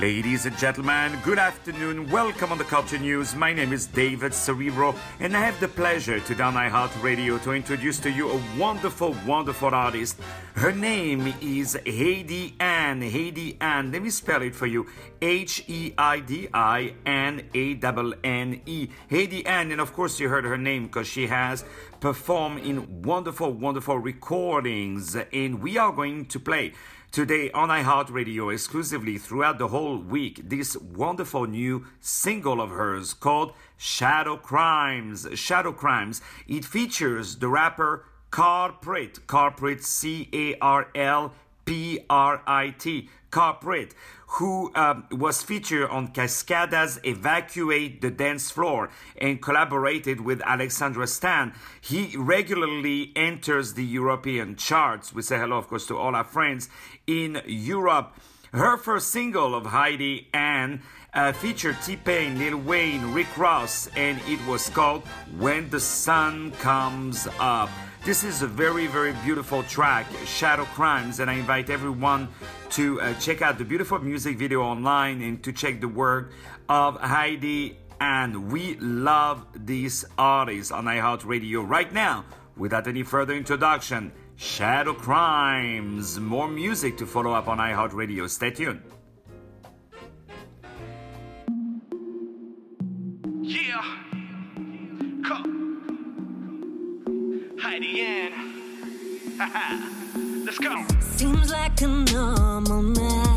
Ladies and gentlemen, good afternoon. Welcome on the Culture News. My name is David Cerebro, and I have the pleasure to today on iHeartRadio to introduce to you a wonderful, wonderful artist. Her name is Heidi Anne. Heidi Anne. Let me spell it for you. H E I D I N A N N E. Heidi Anne, and of course you heard her name because she has performed in wonderful, wonderful recordings, and we are going to play Today on iHeartRadio, exclusively throughout the whole week, this wonderful new single of hers called Shadow Crimes. Shadow Crimes. It features the rapper Carlprit, Carlprit, C A R L P R I T, Carlprit, who um, was featured on Cascada's Evacuate the Dance Floor and collaborated with Alexandra Stan. He regularly enters the European charts. We say hello, of course, to all our friends in Europe. Her first single of Heidi Anne uh, featured T Pain, Lil Wayne, Rick Ross, and it was called When the Sun Comes Up. This is a very, very beautiful track, Shadow Crimes, and I invite everyone to uh, check out the beautiful music video online and to check the work of Heidi. And we love this artist on iHeartRadio right now. Without any further introduction, Shadow Crimes. More music to follow up on iHeartRadio. Stay tuned. Yeah. Come. Heidi Anne. Let's go. Seems like a normal night.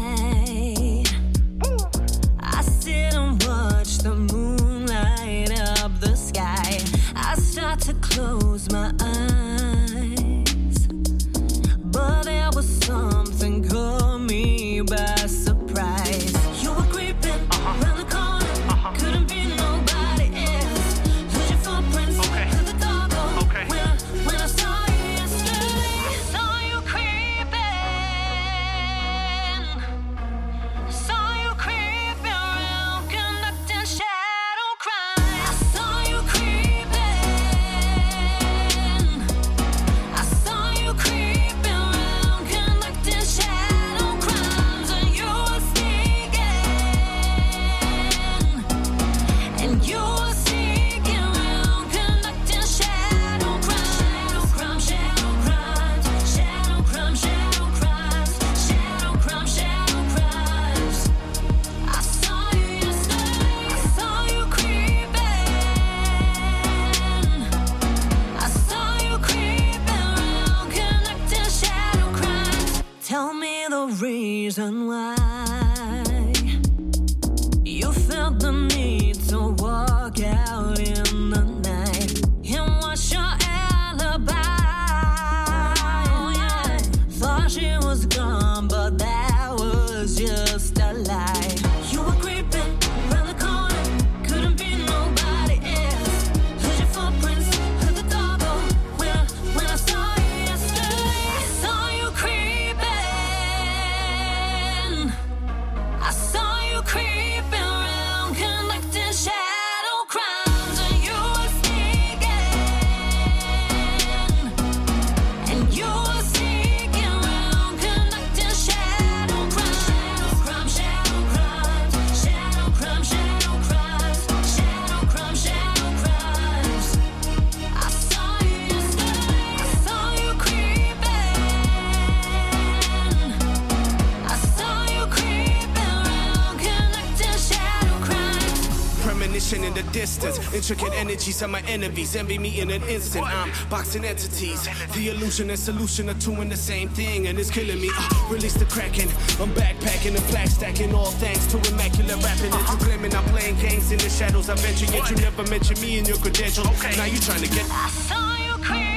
Reason why. You felt the need to walk out in the night. And what's your alibi? Oh, yeah. Thought she was gone, but that was just In the distance. Intricate energies of my enemies. Envy me in an instant. I'm boxing entities. The illusion and solution are two in the same thing, and it's killing me. Uh, release the kraken. I'm backpacking and flag stacking. All thanks to immaculate rapping. And you claiming I'm playing games in the shadows. I venture, yet you never mention me in your credentials. Now you trying to get. I saw